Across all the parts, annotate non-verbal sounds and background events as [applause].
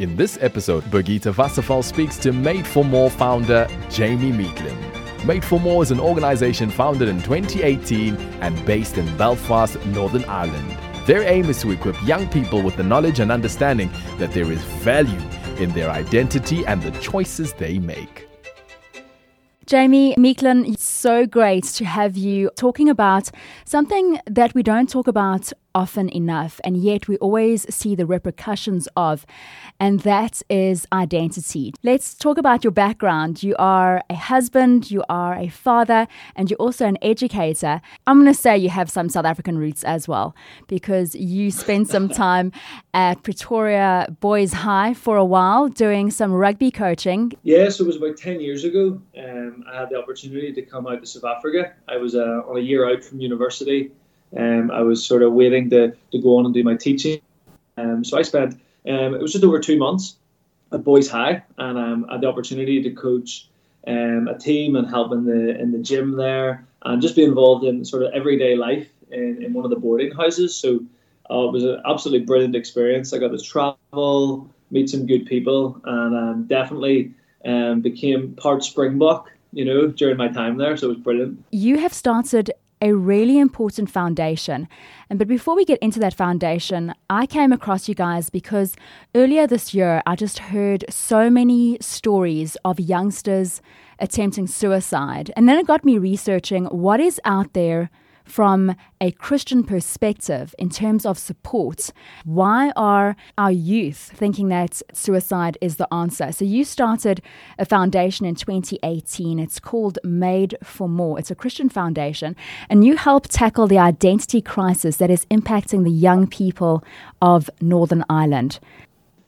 In this episode, Birgitta Wasserfall speaks to Made for More founder Jamie Meeklin. Made for More is an organization founded in 2018 and based in Belfast, Northern Ireland. Their aim is to equip young people with the knowledge and understanding that there is value in their identity and the choices they make. Jamie Meeklin, so great to have you talking about something that we don't talk about often enough, and yet we always see the repercussions of, and that is identity. Let's talk about your background. You are a husband, you are a father, and you're also an educator. I'm going to say you have some South African roots as well, because you spent some [laughs] time at Pretoria Boys High for a while doing some rugby coaching. Yes, it was about 10 years ago. Um, I had the opportunity to come out to South Africa. I was uh, on a year out from university um, I was sort of waiting to, to go on and do my teaching. Um, so I spent, um, it was just over two months at Boys High, and um, I had the opportunity to coach um, a team and help in the in the gym there, and just be involved in sort of everyday life in, in one of the boarding houses. So uh, it was an absolutely brilliant experience. I got to travel, meet some good people, and um, definitely became part Springbok you know, during my time there. So it was brilliant. You have started a really important foundation. And but before we get into that foundation, I came across you guys because earlier this year I just heard so many stories of youngsters attempting suicide. And then it got me researching what is out there from a Christian perspective in terms of support. Why are our youth thinking that suicide is the answer? So, you started a foundation in 2018. It's called Made for More. It's a Christian foundation, and you help tackle the identity crisis that is impacting the young people of Northern Ireland.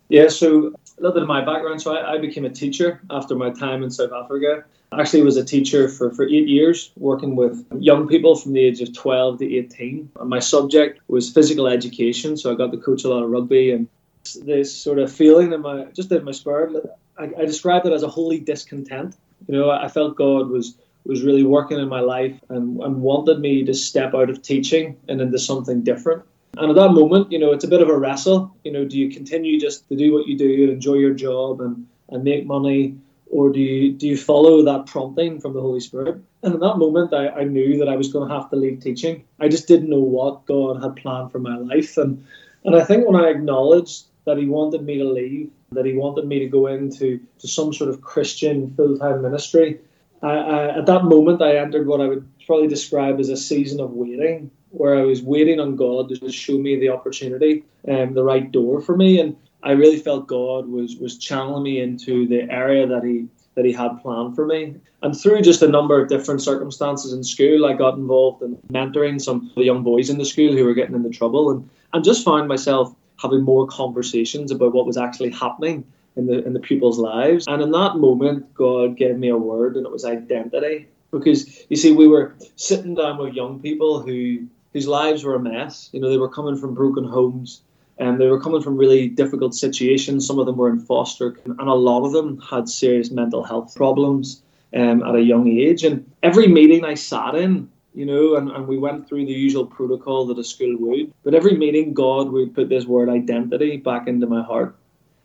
Yeah, so a little bit of my background. So, I, I became a teacher after my time in South Africa actually was a teacher for, for eight years, working with young people from the age of 12 to 18. And my subject was physical education, so I got to coach a lot of rugby and this sort of feeling in my just in my spirit. I, I described it as a holy discontent. You know, I felt God was was really working in my life and, and wanted me to step out of teaching and into something different. And at that moment, you know, it's a bit of a wrestle. You know, do you continue just to do what you do and enjoy your job and, and make money? Or do you do you follow that prompting from the Holy Spirit? And in that moment, I, I knew that I was going to have to leave teaching. I just didn't know what God had planned for my life, and and I think when I acknowledged that He wanted me to leave, that He wanted me to go into to some sort of Christian full time ministry, I, I, at that moment I entered what I would probably describe as a season of waiting, where I was waiting on God to show me the opportunity and um, the right door for me, and I really felt God was was channeling me into the area that He that He had planned for me. And through just a number of different circumstances in school, I got involved in mentoring some of the young boys in the school who were getting into trouble, and and just found myself having more conversations about what was actually happening in the in the pupils' lives. And in that moment, God gave me a word, and it was identity. Because you see, we were sitting down with young people who whose lives were a mess. You know, they were coming from broken homes and they were coming from really difficult situations. Some of them were in foster, and a lot of them had serious mental health problems um, at a young age. And every meeting I sat in, you know, and, and we went through the usual protocol that a school would. But every meeting, God would put this word identity back into my heart.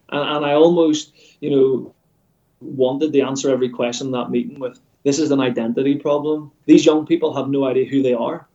And, and I almost, you know, wanted to answer every question in that meeting with this is an identity problem. These young people have no idea who they are.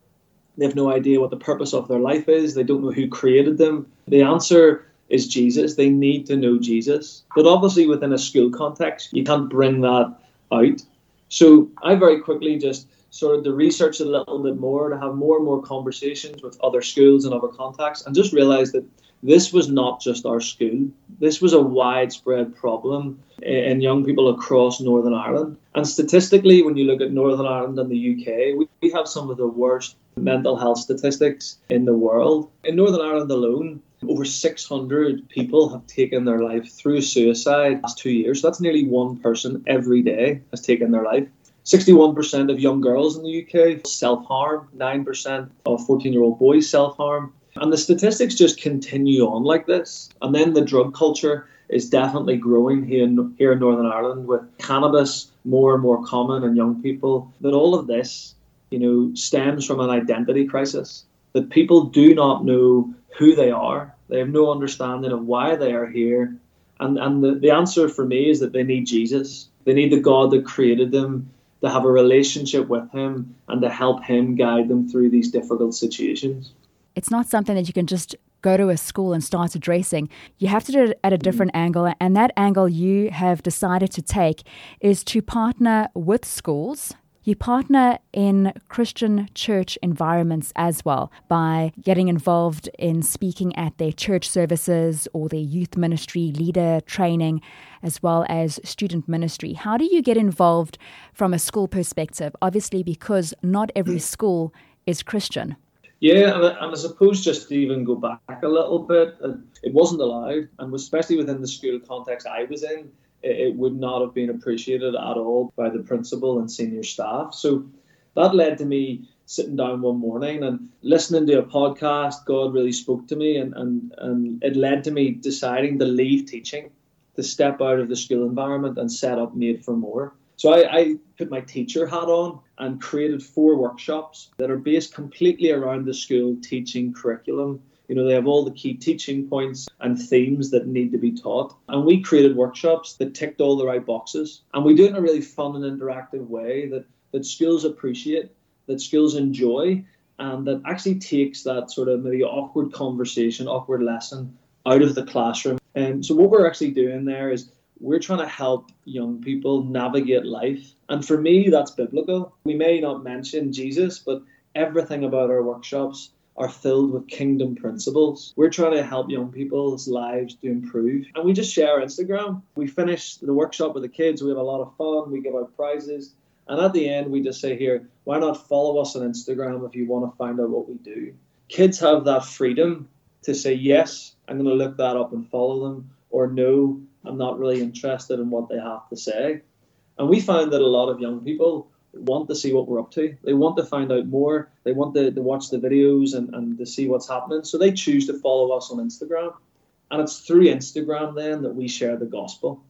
They have no idea what the purpose of their life is. They don't know who created them. The answer is Jesus. They need to know Jesus. But obviously, within a school context, you can't bring that out. So I very quickly just started to research a little bit more, to have more and more conversations with other schools and other contacts, and just realized that this was not just our school. This was a widespread problem in young people across Northern Ireland. And statistically, when you look at Northern Ireland and the UK, we have some of the worst mental health statistics in the world. In Northern Ireland alone, over 600 people have taken their life through suicide last two years. So that's nearly one person every day has taken their life. 61% of young girls in the UK self harm, 9% of 14 year old boys self harm. And the statistics just continue on like this. And then the drug culture is definitely growing here in, here in Northern Ireland with cannabis more and more common in young people. That all of this you know, stems from an identity crisis. That people do not know who they are. They have no understanding of why they are here. And, and the, the answer for me is that they need Jesus. They need the God that created them to have a relationship with Him and to help Him guide them through these difficult situations. It's not something that you can just go to a school and start addressing. You have to do it at a different mm-hmm. angle. And that angle you have decided to take is to partner with schools you partner in Christian church environments as well by getting involved in speaking at their church services or their youth ministry leader training, as well as student ministry. How do you get involved from a school perspective? Obviously, because not every [clears throat] school is Christian. Yeah, and I, and I, suppose just to even go back a little bit, uh, it wasn't allowed, and especially within the school context I was in, it would not have been appreciated at all by the principal and senior staff. So that led to me sitting down one morning and listening to a podcast. God really spoke to me, and, and, and it led to me deciding to leave teaching, to step out of the school environment and set up Made for More. So I, I put my teacher hat on and created four workshops that are based completely around the school teaching curriculum you know, they have all the key teaching points and themes that need to be taught. And we created workshops that ticked all the right boxes. And we do it in a really fun and interactive way that, that schools appreciate, that schools enjoy, and that actually takes that sort of maybe awkward conversation, awkward lesson out of the classroom. And so what we're actually doing there is we're trying to help young people navigate life. And for me, that's biblical. We may not mention Jesus, but everything about our workshops are filled with kingdom principles. We're trying to help young people's lives to improve. And we just share Instagram. We finish the workshop with the kids, we have a lot of fun, we give out prizes. And at the end, we just say, here, why not follow us on Instagram if you want to find out what we do? Kids have that freedom to say, yes, I'm going to look that up and follow them, or no, I'm not really interested in what they have to say. And we find that a lot of young people want to see what we're up to. They want to find out more. They want to, to watch the videos and, and to see what's happening. So they choose to follow us on Instagram. And it's through Instagram then that we share the gospel.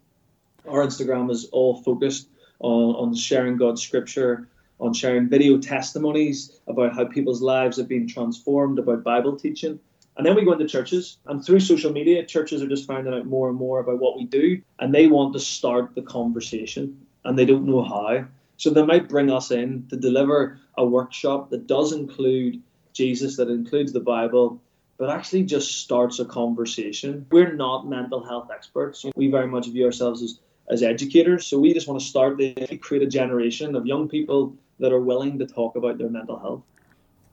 Our Instagram is all focused on, on sharing God's scripture, on sharing video testimonies about how people's lives have been transformed, about Bible teaching. And then we go into churches, and through social media, churches are just finding out more and more about what we do, and they want to start the conversation, and they don't know how. So they might bring us in to deliver a workshop that does include Jesus, that includes the Bible, but actually just starts a conversation. We're not mental health experts. We very much view ourselves as, as educators. So we just want to start to create a generation of young people that are willing to talk about their mental health.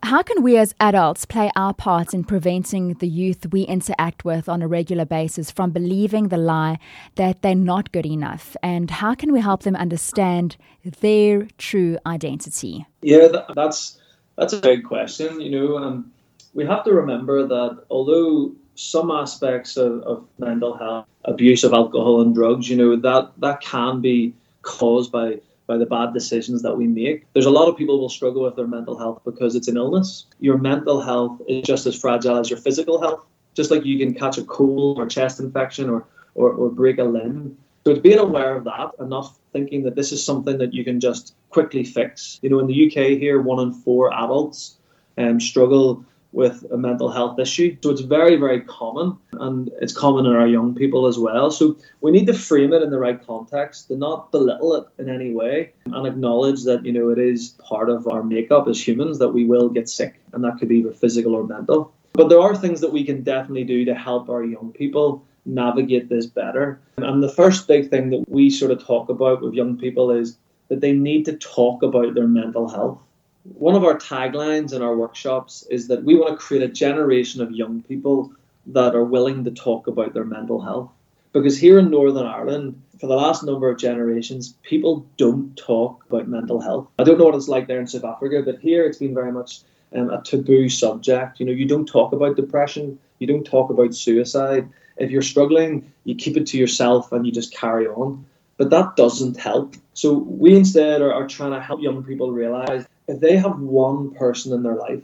How can we as adults play our part in preventing the youth we interact with on a regular basis from believing the lie that they're not good enough? And how can we help them understand their true identity? Yeah, that's that's a big question, you know, and we have to remember that although some aspects of, of mental health, abuse of alcohol and drugs, you know, that that can be caused by by the bad decisions that we make. There's a lot of people will struggle with their mental health because it's an illness. Your mental health is just as fragile as your physical health. Just like you can catch a cold or chest infection or, or, or break a limb. So it's being aware of that and not thinking that this is something that you can just quickly fix. You know, in the UK here, one in four adults um, struggle with a mental health issue. So it's very, very common and it's common in our young people as well. So we need to frame it in the right context, to not belittle it in any way and acknowledge that, you know, it is part of our makeup as humans that we will get sick and that could be either physical or mental. But there are things that we can definitely do to help our young people navigate this better. And the first big thing that we sort of talk about with young people is that they need to talk about their mental health one of our taglines in our workshops is that we want to create a generation of young people that are willing to talk about their mental health. Because here in Northern Ireland, for the last number of generations, people don't talk about mental health. I don't know what it's like there in South Africa, but here it's been very much um, a taboo subject. You know, you don't talk about depression, you don't talk about suicide. If you're struggling, you keep it to yourself and you just carry on. But that doesn't help. So we instead are, are trying to help young people realize if they have one person in their life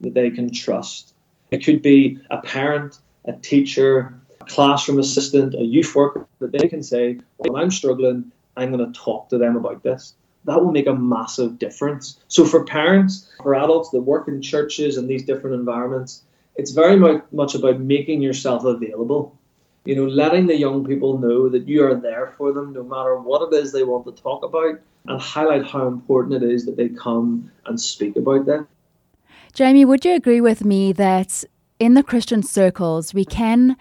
that they can trust, it could be a parent, a teacher, a classroom assistant, a youth worker, that they can say, when I'm struggling, I'm going to talk to them about this. that will make a massive difference. So for parents, for adults that work in churches and these different environments, it's very much about making yourself available. You know, letting the young people know that you are there for them no matter what it is they want to talk about and highlight how important it is that they come and speak about that. Jamie, would you agree with me that in the Christian circles we can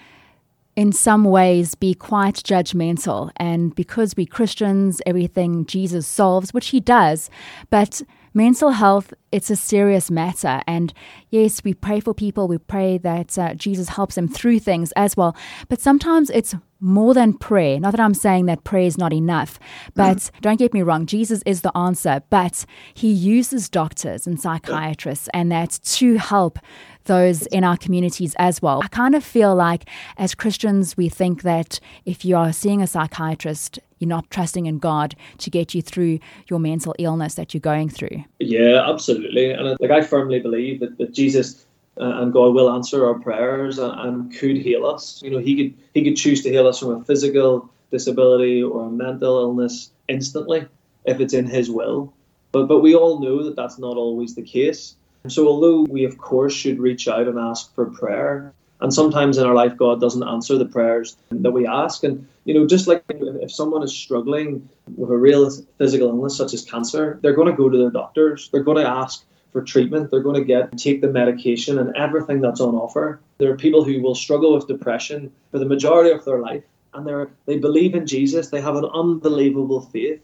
in some ways be quite judgmental. And because we Christians, everything Jesus solves, which he does, but mental health, it's a serious matter. And yes, we pray for people, we pray that uh, Jesus helps them through things as well. But sometimes it's more than prayer. Not that I'm saying that prayer is not enough, but mm. don't get me wrong, Jesus is the answer, but he uses doctors and psychiatrists and that to help those in our communities as well. I kind of feel like as Christians, we think that if you are seeing a psychiatrist, you're not trusting in God to get you through your mental illness that you're going through. Yeah, absolutely. And like I firmly believe that, that Jesus uh, and God will answer our prayers and, and could heal us. You know, He could He could choose to heal us from a physical disability or a mental illness instantly if it's in His will. But but we all know that that's not always the case. So, although we, of course, should reach out and ask for prayer, and sometimes in our life, God doesn't answer the prayers that we ask. And, you know, just like if someone is struggling with a real physical illness such as cancer, they're going to go to their doctors, they're going to ask for treatment, they're going to get take the medication and everything that's on offer. There are people who will struggle with depression for the majority of their life, and they're, they believe in Jesus, they have an unbelievable faith,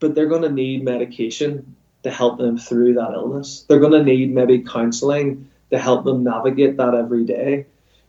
but they're going to need medication to help them through that illness. They're going to need maybe counseling to help them navigate that every day.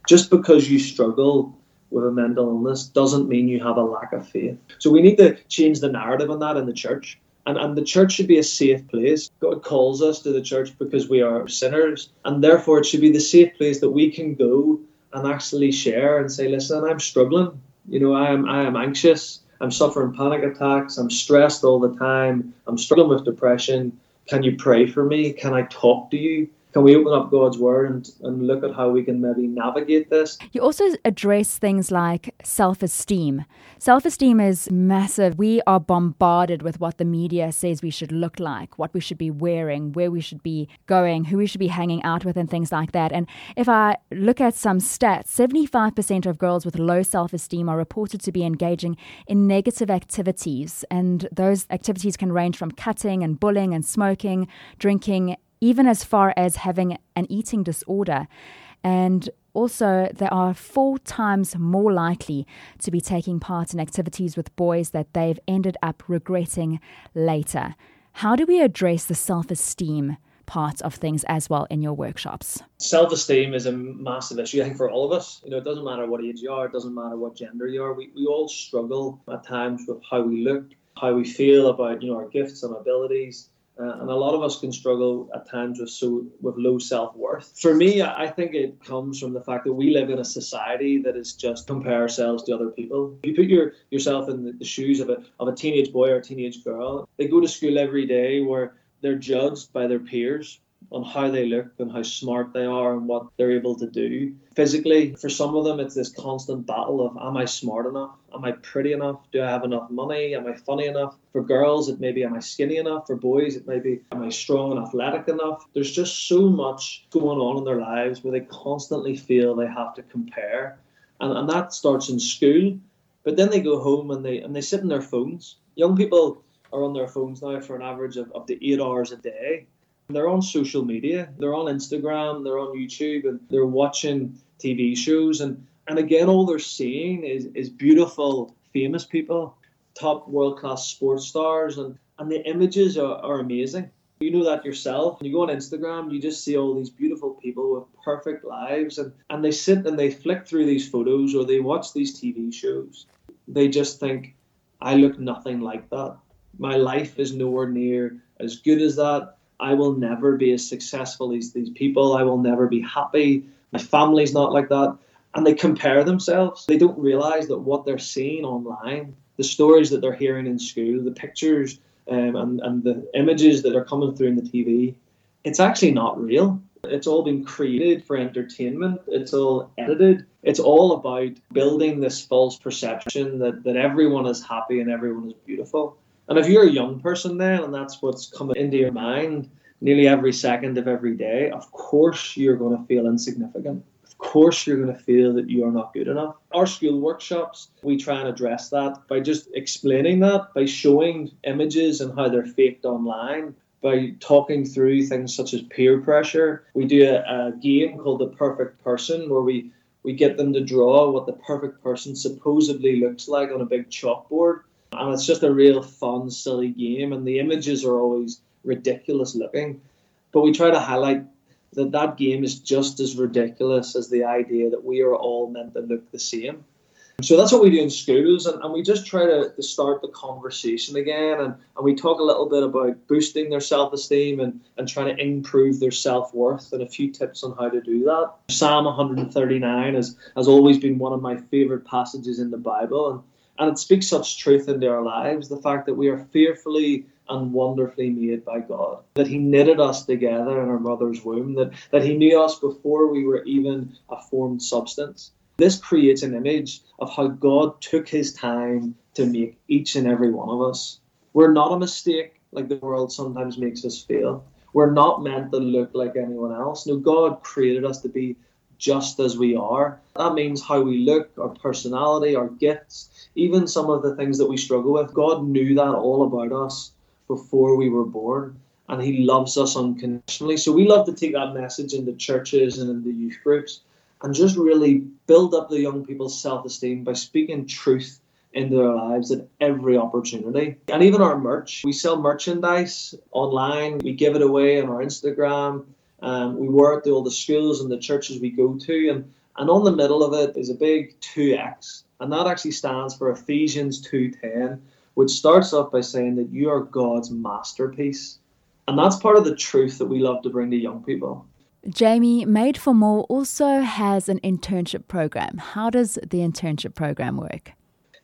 Just because you struggle with a mental illness doesn't mean you have a lack of faith. So we need to change the narrative on that in the church. And, and the church should be a safe place. God calls us to the church because we are sinners. And therefore, it should be the safe place that we can go and actually share and say, listen, I'm struggling. You know, I am, I am anxious. I'm suffering panic attacks. I'm stressed all the time. I'm struggling with depression. Can you pray for me? Can I talk to you? Can we open up God's word and, and look at how we can maybe navigate this? You also address things like self esteem. Self esteem is massive. We are bombarded with what the media says we should look like, what we should be wearing, where we should be going, who we should be hanging out with, and things like that. And if I look at some stats, 75% of girls with low self esteem are reported to be engaging in negative activities. And those activities can range from cutting and bullying and smoking, drinking, even as far as having an eating disorder. And also, they are four times more likely to be taking part in activities with boys that they've ended up regretting later. How do we address the self esteem part of things as well in your workshops? Self esteem is a massive issue, I think, for all of us. You know, it doesn't matter what age you are, it doesn't matter what gender you are. We, we all struggle at times with how we look, how we feel about, you know, our gifts and abilities. Uh, and a lot of us can struggle at times with so with low self worth. For me, I think it comes from the fact that we live in a society that is just compare ourselves to other people. You put your yourself in the, the shoes of a of a teenage boy or a teenage girl. They go to school every day where they're judged by their peers on how they look and how smart they are and what they're able to do. Physically, for some of them, it's this constant battle of am I smart enough? Am I pretty enough? Do I have enough money? Am I funny enough? For girls, it may be am I skinny enough? For boys, it may be am I strong and athletic enough? There's just so much going on in their lives where they constantly feel they have to compare. And, and that starts in school, but then they go home and they and they sit in their phones. Young people are on their phones now for an average of up to eight hours a day they're on social media, they're on Instagram, they're on YouTube, and they're watching TV shows. And, and again, all they're seeing is, is beautiful, famous people, top world class sports stars, and, and the images are, are amazing. You know that yourself. You go on Instagram, you just see all these beautiful people with perfect lives, and, and they sit and they flick through these photos or they watch these TV shows. They just think, I look nothing like that. My life is nowhere near as good as that. I will never be as successful as these people. I will never be happy. My family's not like that. And they compare themselves. They don't realize that what they're seeing online, the stories that they're hearing in school, the pictures um, and, and the images that are coming through in the TV, it's actually not real. It's all been created for entertainment. It's all edited. It's all about building this false perception that, that everyone is happy and everyone is beautiful. And if you're a young person then, and that's what's coming into your mind nearly every second of every day, of course you're going to feel insignificant. Of course you're going to feel that you are not good enough. Our school workshops, we try and address that by just explaining that, by showing images and how they're faked online, by talking through things such as peer pressure. We do a, a game called The Perfect Person where we we get them to draw what the perfect person supposedly looks like on a big chalkboard. And it's just a real fun, silly game. And the images are always ridiculous looking. But we try to highlight that that game is just as ridiculous as the idea that we are all meant to look the same. So that's what we do in schools, and, and we just try to, to start the conversation again. And, and we talk a little bit about boosting their self esteem and, and trying to improve their self worth and a few tips on how to do that. Psalm 139 has, has always been one of my favorite passages in the Bible, and, and it speaks such truth into our lives the fact that we are fearfully and wonderfully made by God. That He knitted us together in our mother's womb, that, that He knew us before we were even a formed substance. This creates an image of how God took his time to make each and every one of us. We're not a mistake like the world sometimes makes us feel. We're not meant to look like anyone else. No, God created us to be just as we are. That means how we look, our personality, our gifts, even some of the things that we struggle with. God knew that all about us before we were born, and He loves us unconditionally. So we love to take that message into churches and into youth groups and just really build up the young people's self esteem by speaking truth into their lives at every opportunity. And even our merch, we sell merchandise online, we give it away on our Instagram, um, we wear it to all the schools and the churches we go to. And, and on the middle of it is a big 2X, and that actually stands for Ephesians 2:10, which starts off by saying that you are God's masterpiece. And that's part of the truth that we love to bring to young people. Jamie, Made for More also has an internship program. How does the internship program work?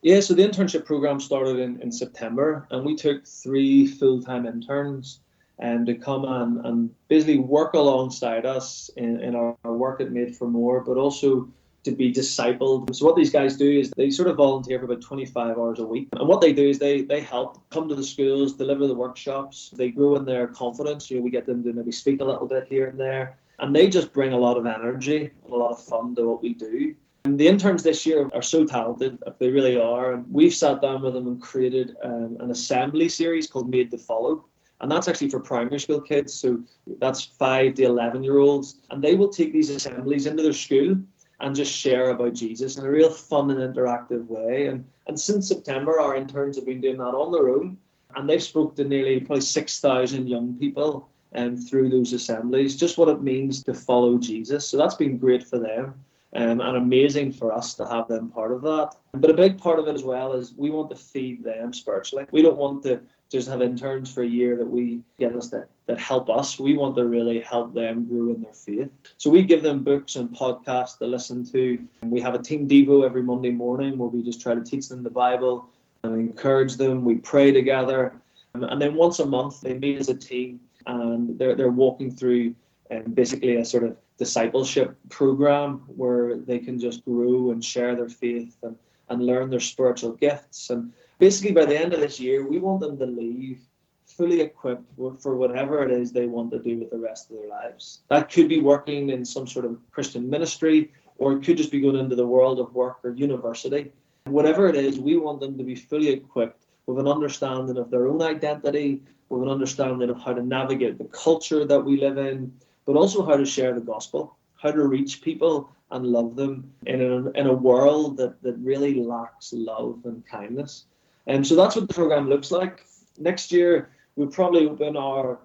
Yeah, so the internship program started in, in September, and we took three full time interns um, to come and, and basically work alongside us in, in our, our work at Made for More, but also to be discipled. So what these guys do is they sort of volunteer for about 25 hours a week. And what they do is they they help come to the schools, deliver the workshops. They grow in their confidence. You know, we get them to maybe speak a little bit here and there and they just bring a lot of energy a lot of fun to what we do. And the interns this year are so talented, they really are. And we've sat down with them and created um, an assembly series called Made to Follow. And that's actually for primary school kids. So that's five to 11 year olds. And they will take these assemblies into their school and just share about Jesus in a real fun and interactive way. And, and since September, our interns have been doing that on their own. And they've spoke to nearly probably 6,000 young people um, through those assemblies, just what it means to follow Jesus. So that's been great for them um, and amazing for us to have them part of that. But a big part of it as well is we want to feed them spiritually. We don't want to just have interns for a year that we get us that, that help us. We want to really help them grow in their faith. So we give them books and podcasts to listen to. We have a team Devo every Monday morning where we just try to teach them the Bible and encourage them. We pray together. And then once a month, they meet as a team and they're they're walking through um, basically a sort of discipleship program where they can just grow and share their faith and, and learn their spiritual gifts. And basically, by the end of this year, we want them to leave fully equipped for whatever it is they want to do with the rest of their lives. That could be working in some sort of Christian ministry, or it could just be going into the world of work or university. Whatever it is, we want them to be fully equipped with an understanding of their own identity, with an understanding of how to navigate the culture that we live in, but also how to share the gospel, how to reach people and love them in a, in a world that, that really lacks love and kindness. And so that's what the program looks like. Next year, we'll probably open our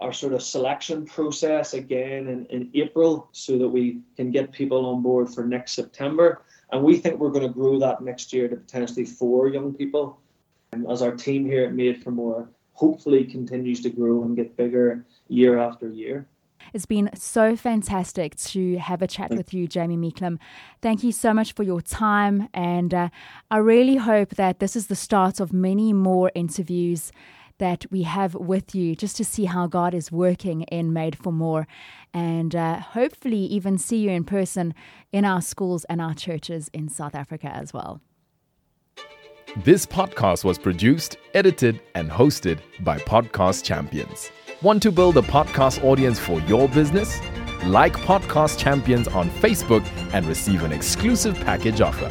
our sort of selection process again in, in April so that we can get people on board for next September. And we think we're going to grow that next year to potentially four young people. And as our team here at Made for More hopefully continues to grow and get bigger year after year. It's been so fantastic to have a chat with you, Jamie Meeklin. Thank you so much for your time. And uh, I really hope that this is the start of many more interviews that we have with you just to see how God is working in Made for More. And uh, hopefully, even see you in person in our schools and our churches in South Africa as well. This podcast was produced, edited, and hosted by Podcast Champions. Want to build a podcast audience for your business? Like Podcast Champions on Facebook and receive an exclusive package offer.